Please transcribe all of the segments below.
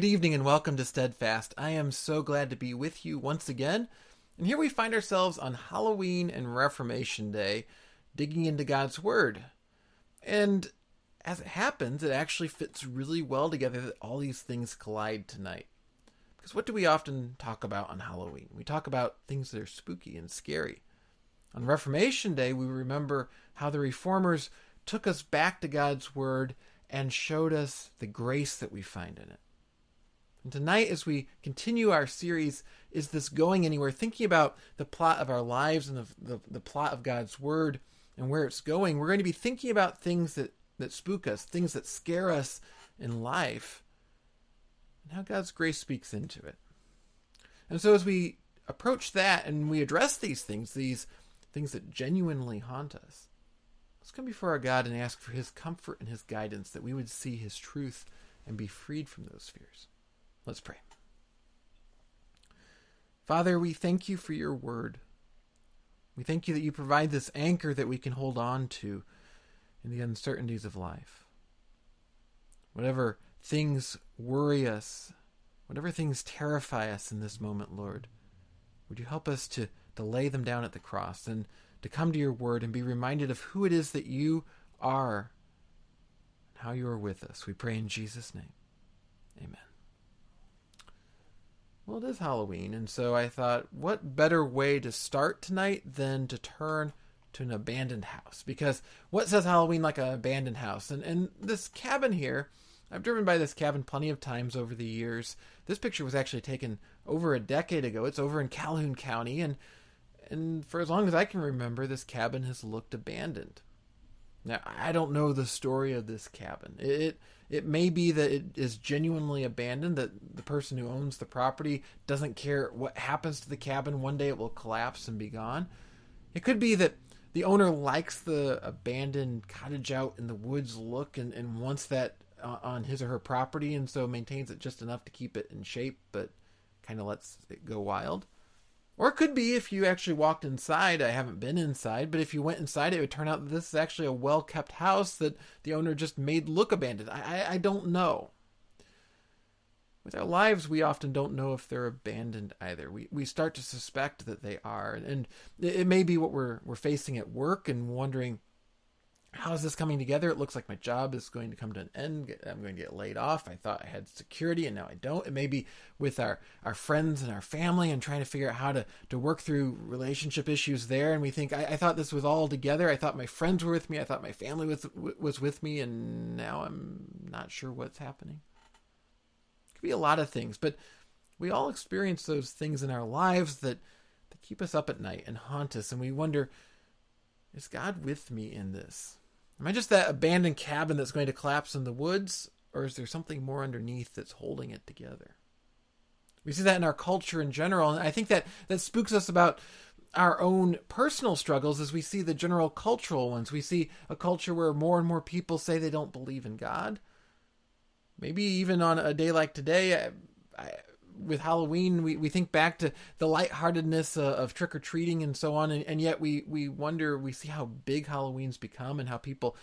Good evening and welcome to Steadfast. I am so glad to be with you once again. And here we find ourselves on Halloween and Reformation Day, digging into God's Word. And as it happens, it actually fits really well together that all these things collide tonight. Because what do we often talk about on Halloween? We talk about things that are spooky and scary. On Reformation Day, we remember how the reformers took us back to God's Word and showed us the grace that we find in it. And tonight, as we continue our series, Is This Going Anywhere? thinking about the plot of our lives and the, the, the, plot of God's Word and where it's going, we're going to be thinking about things that, that spook us, things that scare us in life, and how God's grace speaks into it. And so, as we approach that and we address these things, these things that genuinely haunt us, let's come before our God and ask for His comfort and His guidance that we would see His truth and be freed from those fears. Let's pray. Father, we thank you for your word. We thank you that you provide this anchor that we can hold on to in the uncertainties of life. Whatever things worry us, whatever things terrify us in this moment, Lord, would you help us to, to lay them down at the cross and to come to your word and be reminded of who it is that you are and how you are with us. We pray in Jesus' name. Amen well, it is Halloween, and so I thought, what better way to start tonight than to turn to an abandoned house? Because what says Halloween like an abandoned house? And and this cabin here, I've driven by this cabin plenty of times over the years. This picture was actually taken over a decade ago. It's over in Calhoun County, and and for as long as I can remember, this cabin has looked abandoned. Now I don't know the story of this cabin. It it may be that it is genuinely abandoned, that the person who owns the property doesn't care what happens to the cabin. One day it will collapse and be gone. It could be that the owner likes the abandoned cottage out in the woods look and, and wants that uh, on his or her property and so maintains it just enough to keep it in shape but kind of lets it go wild. Or it could be if you actually walked inside. I haven't been inside, but if you went inside, it would turn out that this is actually a well kept house that the owner just made look abandoned. I, I, I don't know. With our lives, we often don't know if they're abandoned either. We we start to suspect that they are, and it, it may be what we're we're facing at work and wondering how is this coming together? It looks like my job is going to come to an end. I'm going to get laid off. I thought I had security and now I don't. It may be with our, our friends and our family and trying to figure out how to, to work through relationship issues there. And we think, I, I thought this was all together. I thought my friends were with me. I thought my family was, was with me. And now I'm not sure what's happening. It could be a lot of things, but we all experience those things in our lives that, that keep us up at night and haunt us. And we wonder, is God with me in this? Am I just that abandoned cabin that's going to collapse in the woods, or is there something more underneath that's holding it together? We see that in our culture in general, and I think that that spooks us about our own personal struggles as we see the general cultural ones. We see a culture where more and more people say they don't believe in God. Maybe even on a day like today, I, I, with Halloween, we, we think back to the lightheartedness uh, of trick or treating and so on, and, and yet we we wonder we see how big Halloween's become and how people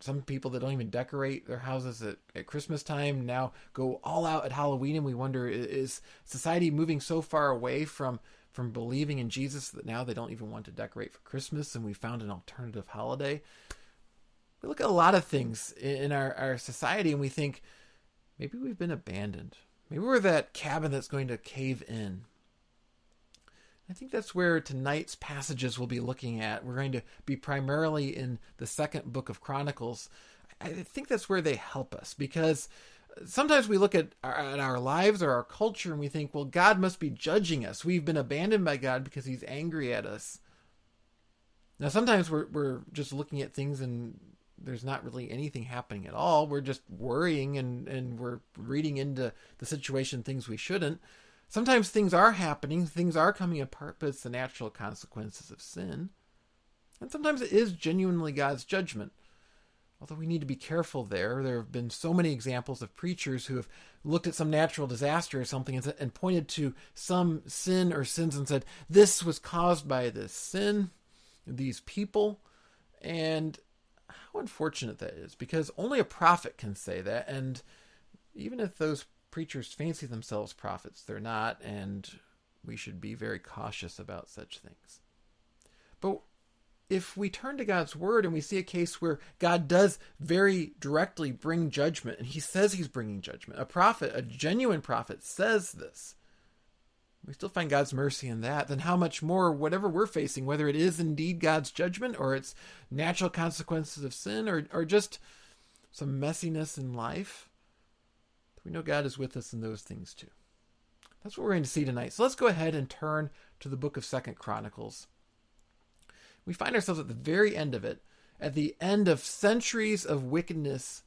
some people that don't even decorate their houses at, at Christmas time now go all out at Halloween, and we wonder is society moving so far away from from believing in Jesus that now they don't even want to decorate for Christmas, and we found an alternative holiday. We look at a lot of things in our, our society, and we think maybe we've been abandoned Maybe we're that cabin that's going to cave in. I think that's where tonight's passages we'll be looking at. We're going to be primarily in the second book of Chronicles. I think that's where they help us because sometimes we look at our, at our lives or our culture and we think, well, God must be judging us. We've been abandoned by God because He's angry at us. Now, sometimes we're we're just looking at things and there's not really anything happening at all. We're just worrying and, and we're reading into the situation things we shouldn't. Sometimes things are happening, things are coming apart, but it's the natural consequences of sin. And sometimes it is genuinely God's judgment. Although we need to be careful there. There have been so many examples of preachers who have looked at some natural disaster or something and, and pointed to some sin or sins and said, This was caused by this sin, these people. And how unfortunate that is because only a prophet can say that and even if those preachers fancy themselves prophets. They're not, and we should be very cautious about such things. But if we turn to God's word and we see a case where God does very directly bring judgment, and he says he's bringing judgment, a prophet, a genuine prophet, says this, we still find God's mercy in that, then how much more, whatever we're facing, whether it is indeed God's judgment or it's natural consequences of sin or, or just some messiness in life, we know God is with us in those things too. That's what we're going to see tonight. So let's go ahead and turn to the book of Second Chronicles we find ourselves at the very end of it, at the end of centuries of wickedness,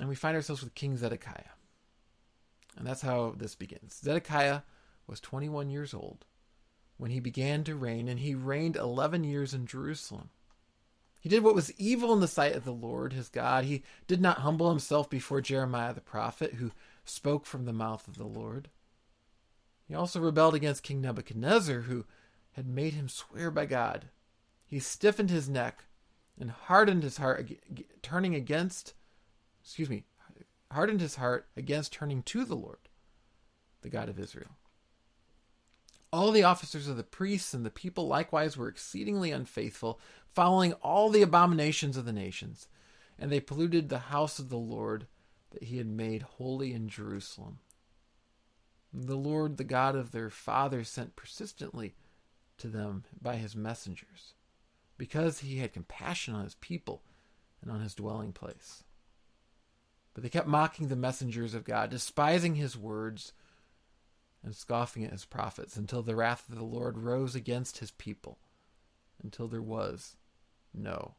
and we find ourselves with King Zedekiah. And that's how this begins. Zedekiah was 21 years old when he began to reign, and he reigned 11 years in Jerusalem. He did what was evil in the sight of the Lord his God. He did not humble himself before Jeremiah the prophet, who spoke from the mouth of the Lord. He also rebelled against King Nebuchadnezzar, who had made him swear by God. He stiffened his neck and hardened his heart, turning against, excuse me, hardened his heart against turning to the Lord, the God of Israel. All the officers of the priests and the people likewise were exceedingly unfaithful, following all the abominations of the nations, and they polluted the house of the Lord that he had made holy in Jerusalem. The Lord, the God of their fathers, sent persistently to them by his messengers, because he had compassion on his people and on his dwelling place. But they kept mocking the messengers of God, despising his words and scoffing at his prophets, until the wrath of the Lord rose against his people, until there was no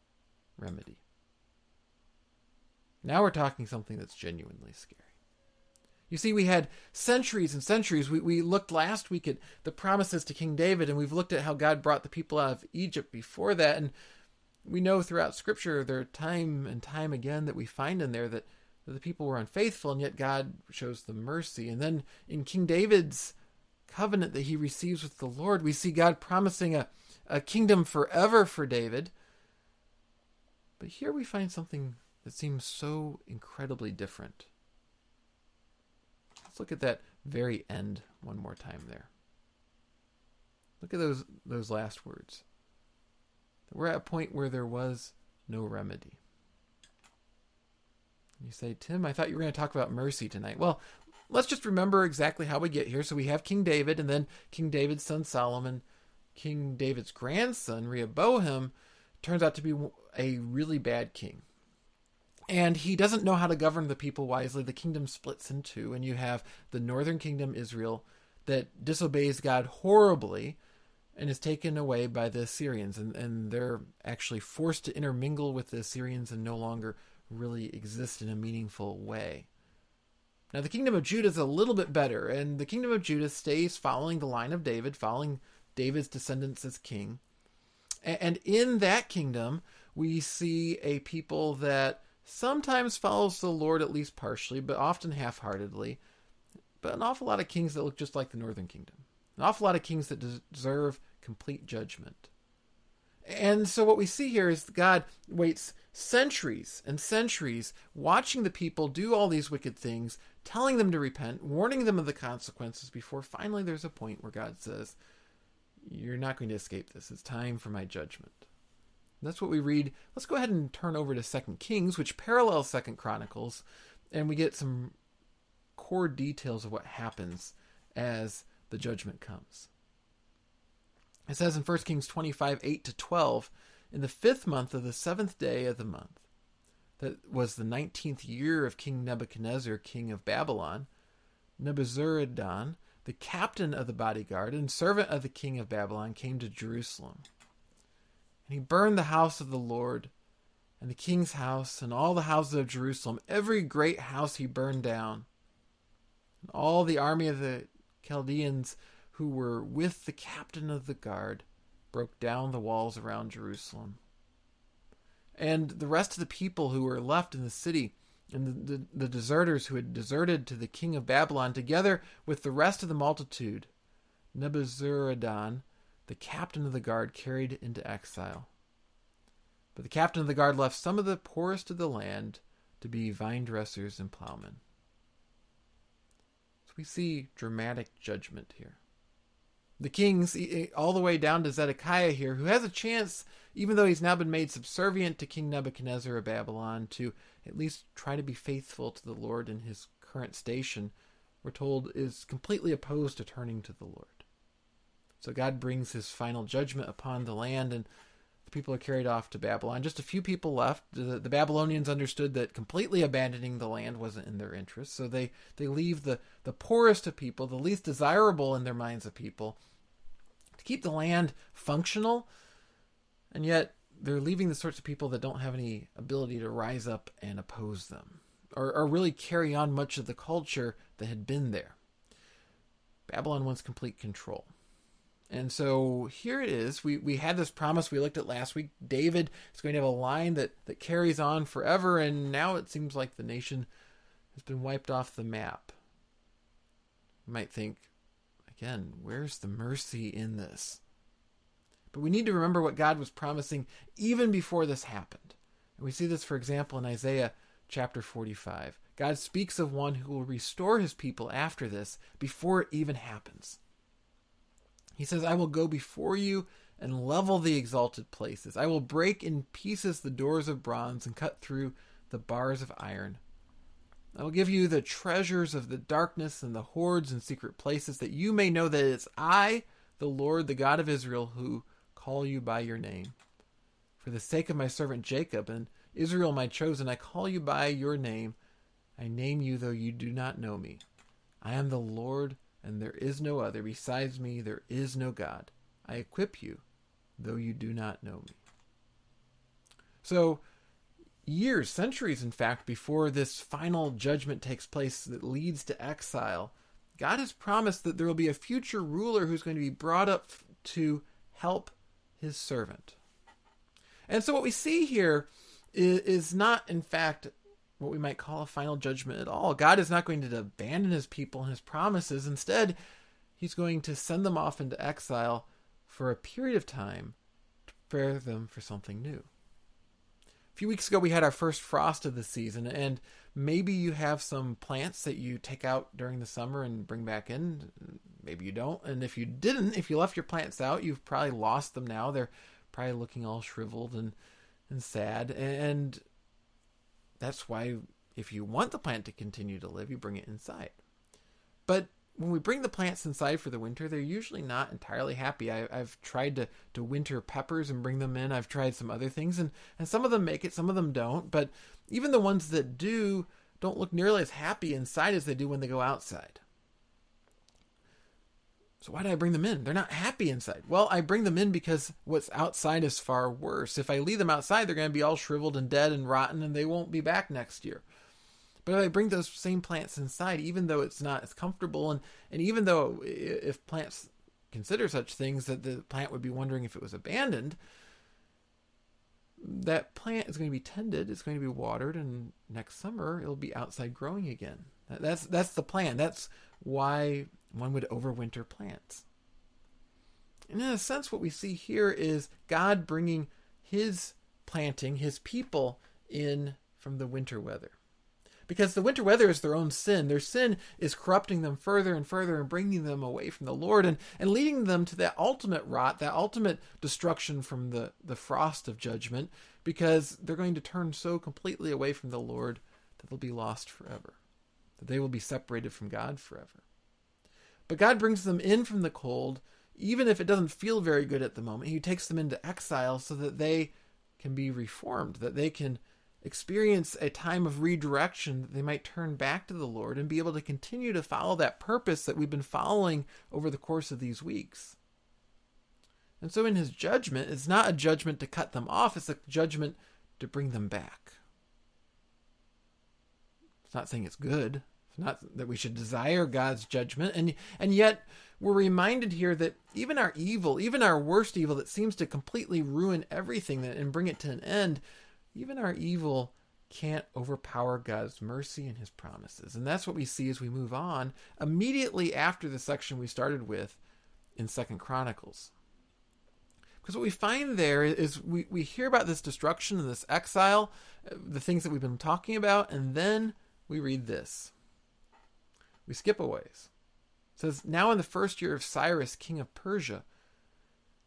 remedy. Now we're talking something that's genuinely scary. You see, we had centuries and centuries. We, we looked last week at the promises to King David, and we've looked at how God brought the people out of Egypt before that. And we know throughout Scripture, there are time and time again that we find in there that, that the people were unfaithful, and yet God shows them mercy. And then in King David's covenant that he receives with the Lord, we see God promising a, a kingdom forever for David. But here we find something that seems so incredibly different Let's look at that very end one more time there. Look at those those last words. We're at a point where there was no remedy. You say, Tim, I thought you were going to talk about mercy tonight. Well, let's just remember exactly how we get here. So we have King David, and then King David's son Solomon, King David's grandson Rehoboam, turns out to be a really bad king and he doesn't know how to govern the people wisely. The kingdom splits in two, and you have the northern kingdom, Israel, that disobeys God horribly and is taken away by the Assyrians, and, and they're actually forced to intermingle with the Assyrians and no longer really exist in a meaningful way. Now, the kingdom of Judah is a little bit better, and the kingdom of Judah stays following the line of David, following David's descendants as king. And in that kingdom, we see a people that sometimes follows the Lord at least partially, but often half heartedly. But an awful lot of kings that look just like the northern kingdom. An awful lot of kings that deserve complete judgment. And so what we see here is God waits centuries and centuries watching the people do all these wicked things, telling them to repent, warning them of the consequences before finally there's a point where God says, You're not going to escape this. It's time for my judgment. That's what we read. Let's go ahead and turn over to Second Kings, which parallels Second Chronicles, and we get some core details of what happens as the judgment comes. It says in 1 Kings 25, 8 to 12, in the fifth month of the seventh day of the month, that was the nineteenth year of King Nebuchadnezzar, king of Babylon, Nebuzaradan, the captain of the bodyguard and servant of the king of Babylon, came to Jerusalem. And he burned the house of the Lord, and the king's house, and all the houses of Jerusalem. Every great house he burned down. And all the army of the Chaldeans who were with the captain of the guard broke down the walls around Jerusalem. And the rest of the people who were left in the city, and the, the, the, deserters who had deserted to the king of Babylon, together with the rest of the multitude, Nebuzaradan the captain of the guard carried into exile. But the captain of the guard left some of the poorest of the land to be vine dressers and plowmen. So we see dramatic judgment here. The kings, all the way down to Zedekiah here, who has a chance, even though he's now been made subservient to King Nebuchadnezzar of Babylon, to at least try to be faithful to the Lord in his current station, we're told is completely opposed to turning to the Lord. So God brings his final judgment upon the land, and the people are carried off to Babylon. Just a few people left. The, the Babylonians understood that completely abandoning the land wasn't in their interest, so they, they leave the, the poorest of people, the least desirable in their minds of people, to keep the land functional, and yet they're leaving the sorts of people that don't have any ability to rise up and oppose them, or, or really carry on much of the culture that had been there. Babylon wants complete control. And so here it is. We we had this promise we looked at last week. David is going to have a line that, that carries on forever, and now it seems like the nation has been wiped off the map. You might think, again, where's the mercy in this? But we need to remember what God was promising even before this happened. And we see this, for example, in Isaiah chapter 45. God speaks of one who will restore his people after this before it even happens. He says, I will go before you and level the exalted places. I will break in pieces the doors of bronze and cut through the bars of iron. I will give you the treasures of the darkness and the hoards and secret places, that you may know that it's I, the Lord, the God of Israel, who call you by your name. For the sake of my servant Jacob and Israel, my chosen, I call you by your name. I name you, though you do not know me. I am the Lord and there is no other. Besides me, there is no God. I equip you, though you do not know me. So, years, centuries, in fact, before this final judgment takes place that leads to exile, God has promised that there will be a future ruler who's going to be brought up to help his servant. And so, what we see here is, not, in fact, what we might call a final judgment at all. God is not going to abandon his people and his promises. Instead, he's going to send them off into exile for a period of time to prepare them for something new. Few weeks ago, we had our first frost of the season, and maybe you have some plants that you take out during the summer and bring back in. Maybe you don't. And if you didn't, if you left your plants out, you've probably lost them now. They're probably looking all shriveled and, and sad. And that's why if you want the plant to continue to live, you bring it inside. But when we bring the plants inside for the winter, they're usually not entirely happy. I, have tried to, to winter peppers and bring them in. I've tried some other things, and, and some of them make it, some of them don't. But even the ones that do don't look nearly as happy inside as they do when they go outside. So why do I bring them in? They're not happy inside. Well, I bring them in because what's outside is far worse. If I leave them outside, they're going to be all shriveled and dead and rotten and they won't be back next year. But if I bring those same plants inside, even though it's not as comfortable and, and even though if plants consider such things that the plant would be wondering if it was abandoned, that plant is going to be tended, it's going to be watered, and next summer it'll be outside growing again. That's that's the plan. That's why one would overwinter plants. And in a sense, what we see here is God bringing his planting, his people, in from the winter weather. Because the winter weather is their own sin. Their sin is corrupting them further and further and bringing them away from the Lord and, and leading them to that ultimate rot, that ultimate destruction from the, the frost of judgment, because they're going to turn so completely away from the Lord that they'll be lost forever, that they will be separated from God forever. But God brings them in from the cold, even if it doesn't feel very good at the moment. He takes them into exile so that they can be reformed, that they can experience a time of redirection, that they might turn back to the Lord and be able to continue to follow that purpose that we've been following over the course of these weeks. And so, in his judgment, it's not a judgment to cut them off, it's a judgment to bring them back. It's not saying it's good, It's not that we should desire God's judgment, and and yet we're reminded here that even our evil, even our worst evil that seems to completely ruin everything and bring it to an end, even our evil can't overpower God's mercy and his promises. And that's what we see as we move on immediately after the section we started with in Second Chronicles. Because what we find there is we, we hear about this destruction and this exile, uh, the things that we've been talking about, and then we read this We skip a ways. It says, Now in the first year of Cyrus, king of Persia,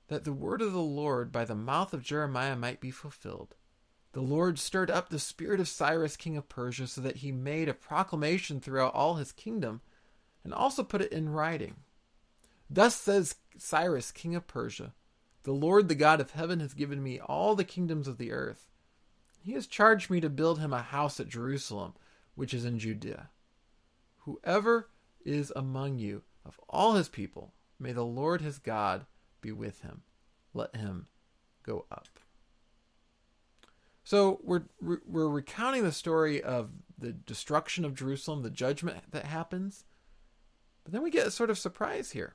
that the word of the Lord by the mouth of Jeremiah might be fulfilled. The Lord stirred up the spirit of Cyrus, king of Persia, so that he made a proclamation throughout all his kingdom, and also put it in writing. Thus says Cyrus, king of Persia The Lord, the God of heaven, has given me all the kingdoms of the earth. He has charged me to build him a house at Jerusalem, which is in Judea. Whoever is among you of all his people, may the Lord his God be with him. Let him go up. So we're we're recounting the story of the destruction of Jerusalem, the judgment that happens. But then we get a sort of surprise here.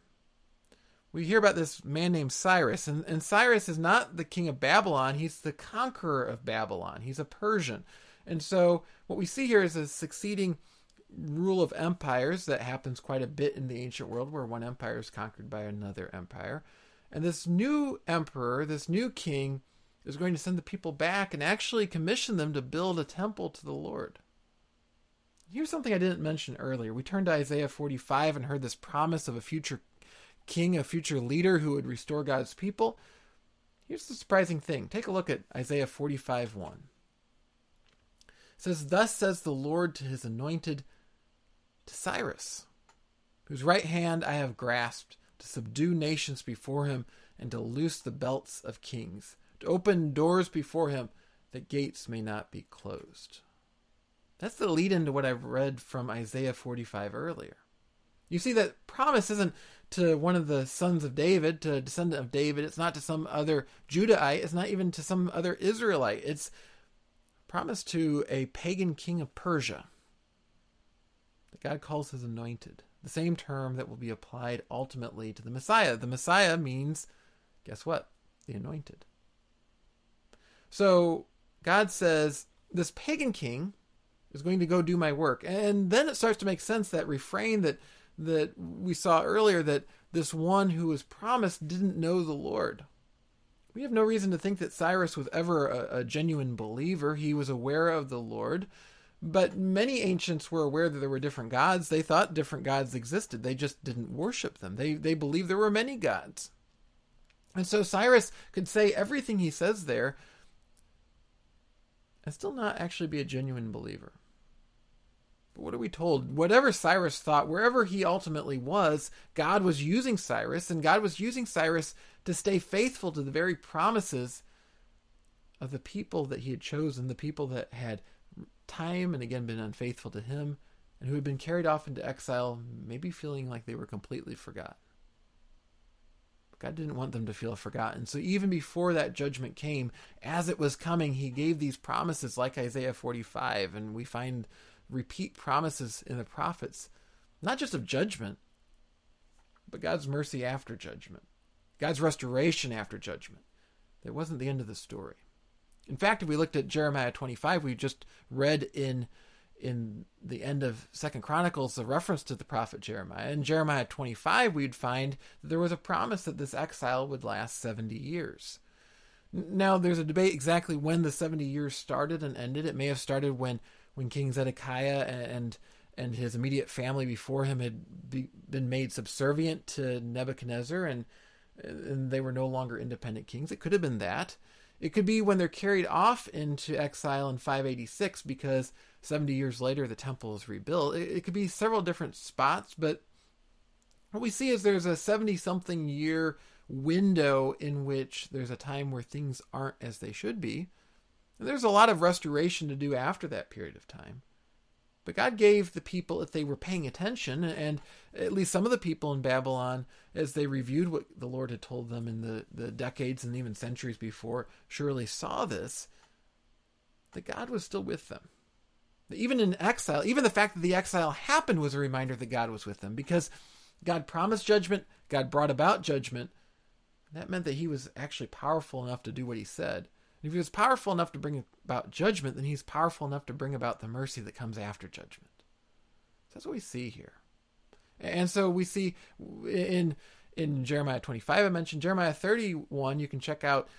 We hear about this man named Cyrus, and, and Cyrus is not the king of Babylon, he's the conqueror of Babylon. He's a Persian. And so what we see here is a succeeding rule of empires that happens quite a bit in the ancient world where one empire is conquered by another empire. And this new emperor, this new king, is going to send the people back and actually commission them to build a temple to the Lord. Here's something I didn't mention earlier. We turned to Isaiah 45 and heard this promise of a future king, a future leader who would restore God's people. Here's the surprising thing. Take a look at Isaiah 45 1. It says, Thus says the Lord to his anointed, to Cyrus, whose right hand I have grasped to subdue nations before him and to loose the belts of kings, open doors before him that gates may not be closed. That's the lead into what I've read from Isaiah 45 earlier. You see, that promise isn't to one of the sons of David, to a descendant of David. It's not to some other Judahite. It's not even to some other Israelite. It's promised to a pagan king of Persia that God calls his anointed the same term that will be applied ultimately to the Messiah. The Messiah means, guess what? The anointed. So God says, this pagan king is going to go do my work. And then it starts to make sense that refrain that that we saw earlier that this one who was promised didn't know the Lord. We have no reason to think that Cyrus was ever a, a genuine believer. He was aware of the Lord, but many ancients were aware that there were different gods. They thought different gods existed. They just didn't worship them. They they believed there were many gods. And so Cyrus could say everything he says there and still not actually be a genuine believer. But what are we told? Whatever Cyrus thought, wherever he ultimately was, God was using Cyrus, and God was using Cyrus to stay faithful to the very promises of the people that he had chosen, the people that had time and again been unfaithful to him, and who had been carried off into exile, maybe feeling like they were completely forgotten. God didn't want them to feel forgotten. So even before that judgment came, as it was coming, he gave these promises like Isaiah 45, and we find repeat promises in the prophets, not just of judgment, but God's mercy after judgment, God's restoration after judgment. That wasn't the end of the story. In fact, if we looked at Jeremiah 25, we just read in in the end of Second Chronicles the reference to the prophet Jeremiah. In Jeremiah 25, we'd find that there was a promise that this exile would last 70 years. Now, there's a debate exactly when the 70 years started and ended. It may have started when when King Zedekiah and and his immediate family before him had be, been made subservient to Nebuchadnezzar and and they were no longer independent kings. It could have been that. It could be when they're carried off into exile in 586 because 70 years later the temple is rebuilt. It, it could be several different spots, but what we see is there's a 70 something year window in which there's a time where things aren't as they should be. And there's a lot of restoration to do after that period of time. But God gave the people, if they were paying attention, and at least some of the people in Babylon, as they reviewed what the Lord had told them in the, the decades and even centuries before, surely saw this, that God was still with them. Even in exile, even the fact that the exile happened was a reminder that God was with them because God promised judgment, God brought about judgment. That meant that he was actually powerful enough to do what he said. If he was powerful enough to bring about judgment, then he's powerful enough to bring about the mercy that comes after judgment. So that's what we see here. And so we see in in Jeremiah 25 I mentioned Jeremiah 31 you can check out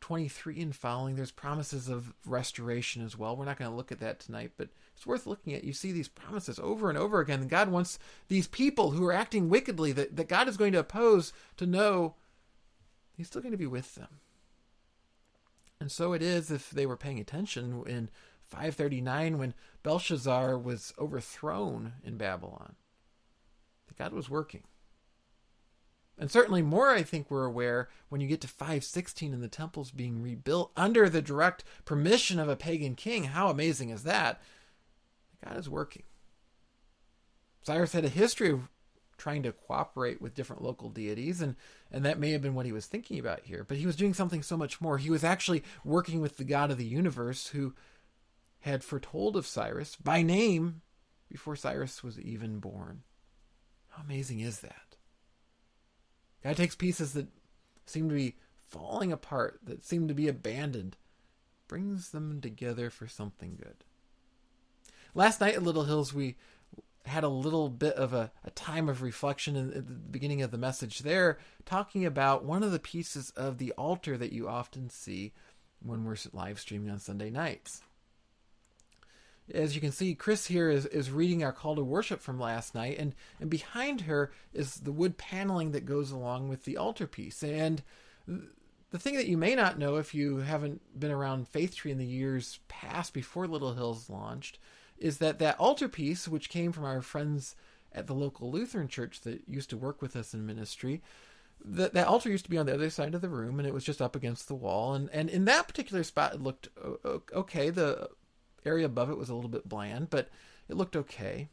23 and following, there's promises of restoration as well. We're not going to look at that tonight, but it's worth looking at. You see these promises over and over again. And God wants these people who are acting wickedly, that, that God is going to oppose, to know He's still going to be with them. And so it is if they were paying attention in 539 when Belshazzar was overthrown in Babylon. That God was working. And certainly more, I think, we're aware when you get to 516 and the temple's being rebuilt under the direct permission of a pagan king. How amazing is that? God is working. Cyrus had a history of trying to cooperate with different local deities, and, and that may have been what he was thinking about here. But he was doing something so much more. He was actually working with the God of the universe who had foretold of Cyrus by name before Cyrus was even born. How amazing is that? God takes pieces that seem to be falling apart, that seem to be abandoned, brings them together for something good. Last night at Little Hills, we had a little bit of a, a time of reflection in, at the beginning of the message there, talking about one of the pieces of the altar that you often see when we're live streaming on Sunday nights as you can see, Chris here is, is reading our call to worship from last night, and, and behind her is the wood paneling that goes along with the altarpiece. And the thing that you may not know if you haven't been around Faith Tree in the years past before Little Hills launched is that that altarpiece, which came from our friends at the local Lutheran church that used to work with us in ministry, that that altar used to be on the other side of the room and it was just up against the wall and and in that particular spot it looked okay the area above it was a little bit bland, but it looked okay.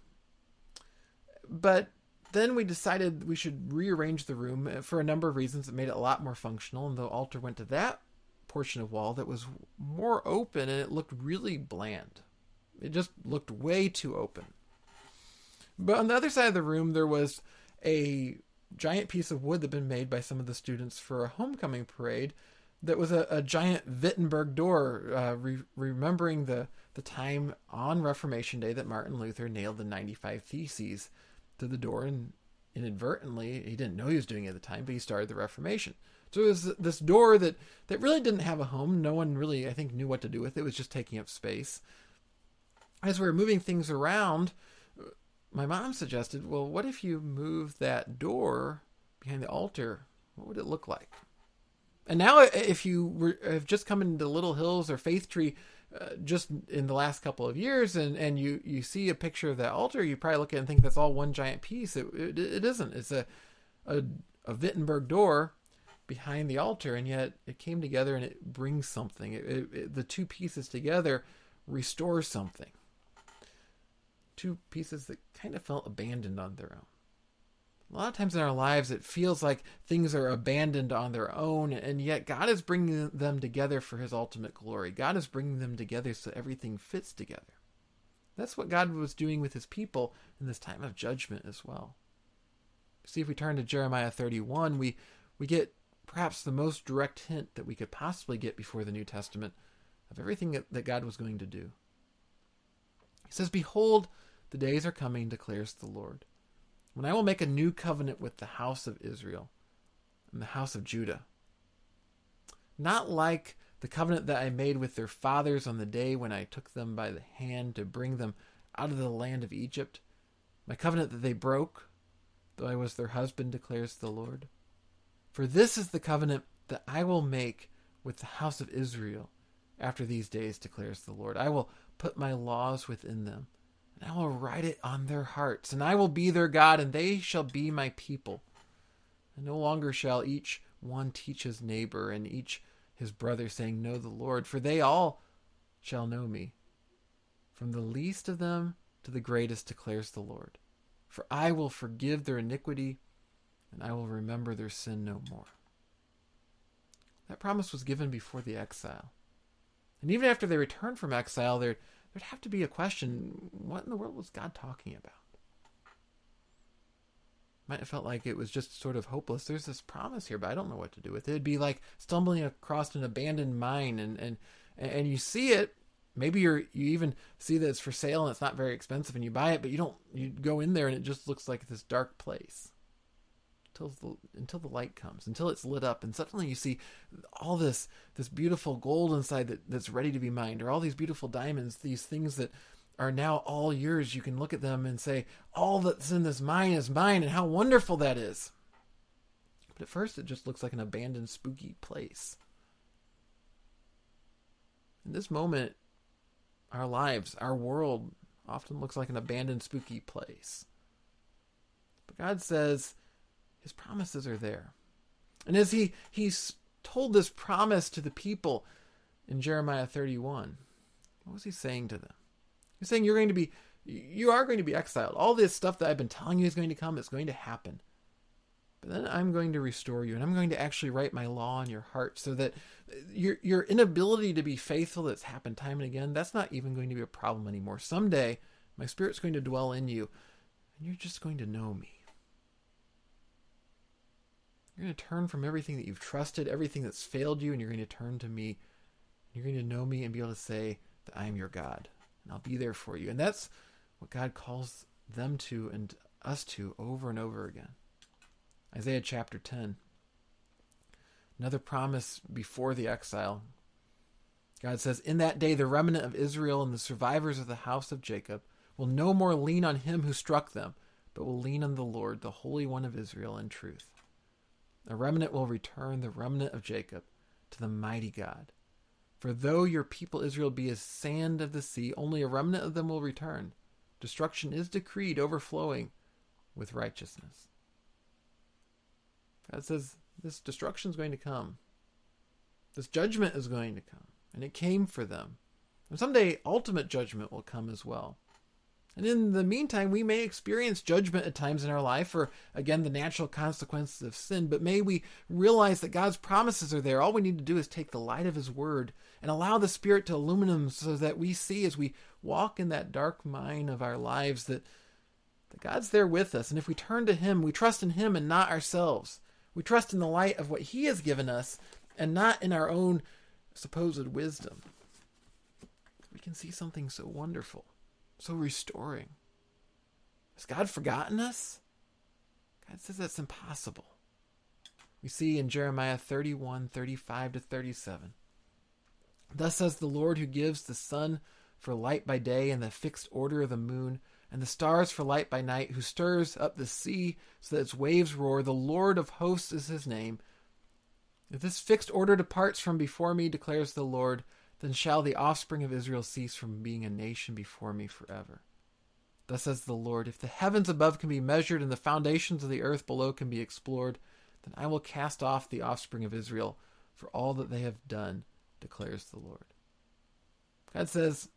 But then we decided we should rearrange the room uh, for a number of reasons that made it a lot more functional, and the altar went to that portion of wall that was more open and it looked really bland. It just looked way too open. But on the other side of the room, there was a giant piece of wood that had been made by some of the students for a homecoming parade that was a, a giant Wittenberg door, uh, re- remembering the the time on Reformation Day that Martin Luther nailed the 95 Theses to the door and inadvertently, he didn't know he was doing it at the time, but he started the Reformation. So it was this door that, that really didn't have a home. No one really, I think, knew what to do with it. It was just taking up space. As we were moving things around, my mom suggested, well, what if you move that door behind the altar? What would it look like? And now, if you were, have just come into Little Hills or Faith Tree, uh, just in the last couple of years and and you you see a picture of that altar you probably look at it and think that's all one giant piece. It it, it isn't. It's a, a a Wittenberg door behind the altar and yet it came together and it brings something. It, it, the two pieces together restore something. Two pieces that kind of felt abandoned on their own a lot of times in our lives it feels like things are abandoned on their own and yet god is bringing them together for his ultimate glory. God is bringing them together so everything fits together. That's what god was doing with his people in this time of judgment as well. See if we turn to jeremiah 31 we we get perhaps the most direct hint that we could possibly get before the new testament of everything that, that god was going to do. He says behold the days are coming declares the lord when I will make a new covenant with the house of Israel and the house of Judah. Not like the covenant that I made with their fathers on the day when I took them by the hand to bring them out of the land of Egypt, my covenant that they broke, though I was their husband, declares the Lord. For this is the covenant that I will make with the house of Israel after these days, declares the Lord. I will put my laws within them and I will write it on their hearts, and I will be their God, and they shall be my people. And no longer shall each one teach his neighbor and each his brother, saying, Know the Lord, for they all shall know me. From the least of them to the greatest declares the Lord. For I will forgive their iniquity, and I will remember their sin no more. That promise was given before the exile. And even after they returned from exile, there there'd have to be a question what in the world was God talking about? Might have felt like it was just sort of hopeless. There's this promise here, but I don't know what to do with it. It'd be like stumbling across an abandoned mine and, and, and you see it. Maybe you're, you even see that it's for sale and it's not very expensive and you buy it, but you don't, you go in there and it just looks like this dark place. Until the, until the light comes, until it's lit up, and suddenly you see all this this beautiful gold inside that, that's ready to be mined, or all these beautiful diamonds, these things that are now all yours. You can look at them and say, all that's in this mine is mine, and how wonderful that is. But at first, it just looks like an abandoned, spooky place. In this moment, our lives, our world often looks like an abandoned, spooky place. But God says his promises are there. And as he he's told this promise to the people in Jeremiah 31, what was he saying to them? He's saying you're going to be you are going to be exiled. All this stuff that I've been telling you is going to come, it's going to happen. But then I'm going to restore you and I'm going to actually write my law on your heart so that your your inability to be faithful that's happened time and again, that's not even going to be a problem anymore. Someday my spirit's going to dwell in you and you're just going to know me. You're going to turn from everything that you've trusted, everything that's failed you, and you're going to turn to me. You're going to know me and be able to say that I am your God, and I'll be there for you. And that's what God calls them to and us to over and over again. Isaiah chapter 10. Another promise before the exile. God says, In that day, the remnant of Israel and the survivors of the house of Jacob will no more lean on him who struck them, but will lean on the Lord, the Holy One of Israel, in truth. A remnant will return, the remnant of Jacob, to the mighty God. For though your people Israel be as sand of the sea, only a remnant of them will return. Destruction is decreed, overflowing with righteousness. God says this destruction is going to come. This judgment is going to come. And it came for them. And someday ultimate judgment will come as well. And in the meantime, we may experience judgment at times in our life, or again, the natural consequences of sin, but may we realize that God's promises are there. All we need to do is take the light of His Word and allow the Spirit to illumine them so that we see as we walk in that dark mine of our lives that, that God's there with us. And if we turn to Him, we trust in Him and not ourselves. We trust in the light of what He has given us and not in our own supposed wisdom. We can see something so wonderful so restoring. Has God forgotten us? God says that's impossible. We see in Jeremiah 31 35 to 37. Thus says the Lord who gives the sun for light by day and the fixed order of the moon, and the stars for light by night, who stirs up the sea so that its waves roar. The Lord of hosts is his name. If this fixed order departs from before me, declares the Lord, then shall the offspring of Israel cease from being a nation before me forever. Thus says the Lord If the heavens above can be measured and the foundations of the earth below can be explored, then I will cast off the offspring of Israel for all that they have done, declares the Lord. God says,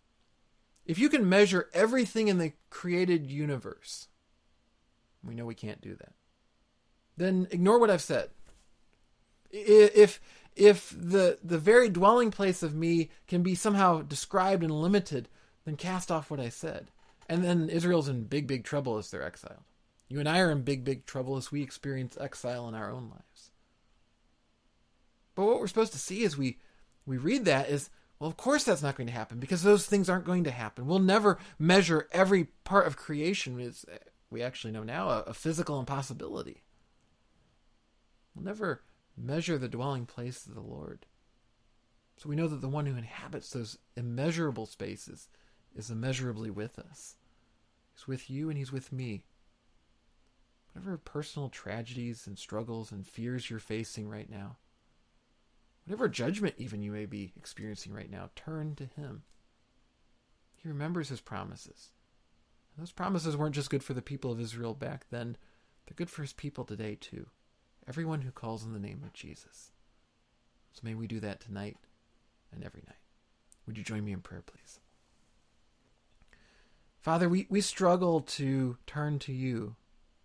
if you can measure everything in the created universe, we know we can't do that, then ignore what I've said. If if the the very dwelling place of me can be somehow described and limited, then cast off what I said. And then Israel's in big, big trouble as they're exiled. You and I are in big, big trouble as we experience exile in our own lives. But what we're supposed to see as we we read that is, well, of course that's not going to happen because those things aren't going to happen. We'll never measure every part of creation. Is we actually know now a, a physical impossibility. We'll never measure the dwelling place of the Lord. So we know that the one who inhabits those immeasurable spaces is immeasurably with us. He's with you and he's with me. Whatever personal tragedies and struggles and fears you're facing right now, whatever judgment even you may be experiencing right now, turn to him. He remembers his promises. And those promises weren't just good for the people of Israel back then, they're good for his people today too everyone who calls on the name of Jesus. So may we do that tonight and every night. Would you join me in prayer, please? Father, we, we struggle to turn to you.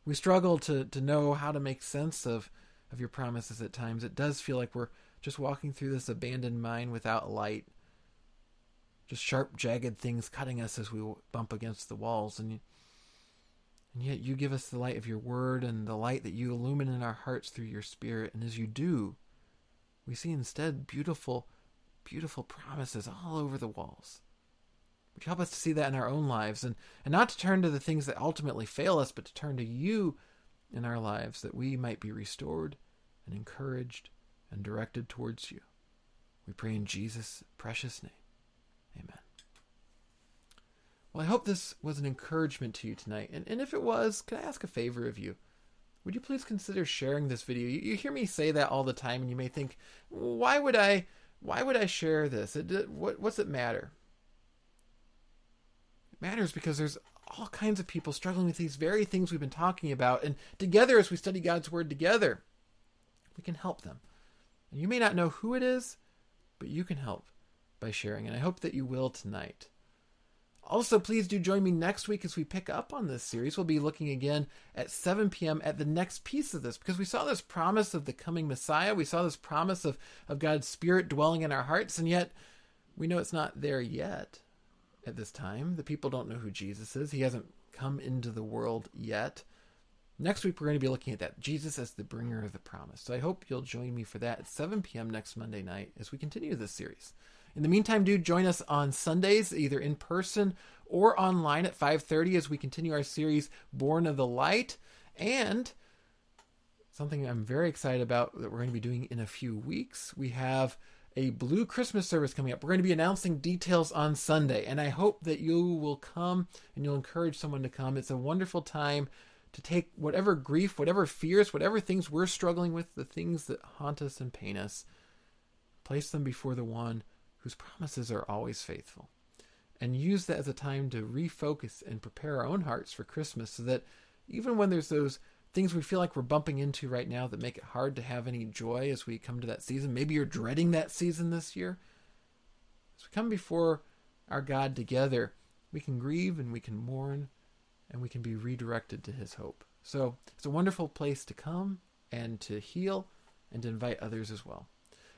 We struggle to, to know how to make sense of, of your promises at times. It does feel like we're just walking through this abandoned mine without light. Just sharp, jagged things cutting us as we bump against the walls. And and yet you give us the light of your word and the light that you illumine in our hearts through your spirit. And as you do, we see instead beautiful, beautiful promises all over the walls. Would you help us to see that in our own lives and, and not to turn to the things that ultimately fail us, but to turn to you in our lives that we might be restored and encouraged and directed towards you. We pray in Jesus' precious name. Amen. Well, I hope this was an encouragement to you tonight. And, and if it was, can I ask a favor of you? Would you please consider sharing this video? You, you hear me say that all the time, and you may think, why would I? Why would I share this? It, what, what's it matter? It matters because there's all kinds of people struggling with these very things we've been talking about, and together, as we study God's Word together, we can help them. And you may not know who it is, but you can help by sharing, and I hope that you will tonight. Also, please do join me next week as we pick up on this series. We'll be looking again at 7 p.m. at the next piece of this because we saw this promise of the coming Messiah. We saw this promise of, of God's Spirit dwelling in our hearts, and yet we know it's not there yet at this time. The people don't know who Jesus is, He hasn't come into the world yet. Next week, we're going to be looking at that Jesus as the bringer of the promise. So I hope you'll join me for that at 7 p.m. next Monday night as we continue this series. In the meantime, do join us on Sundays, either in person or online at 5:30 as we continue our series Born of the Light. And something I'm very excited about that we're going to be doing in a few weeks. We have a blue Christmas service coming up. We're going to be announcing details on Sunday, and I hope that you will come and you'll encourage someone to come. It's a wonderful time to take whatever grief, whatever fears, whatever things we're struggling with, the things that haunt us and pain us, place them before the one whose promises are always faithful. And use that as a time to refocus and prepare our own hearts for Christmas so that even when there's those things we feel like we're bumping into right now that make it hard to have any joy as we come to that season, maybe you're dreading that season this year. As we come before our God together, we can grieve and we can mourn and we can be redirected to his hope. So it's a wonderful place to come and to heal and to invite others as well.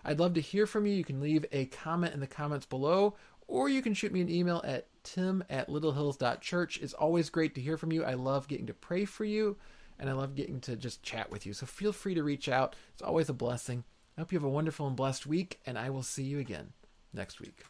I'd love to hear from you. You can leave a comment in the comments below, or you can shoot me an email at tim at littlehills.church. It's always great to hear from you. I love getting to pray for you, and I love getting to just chat with you. So feel free to reach out. It's always a blessing. I hope you have a wonderful and blessed week, and I will see you again next week.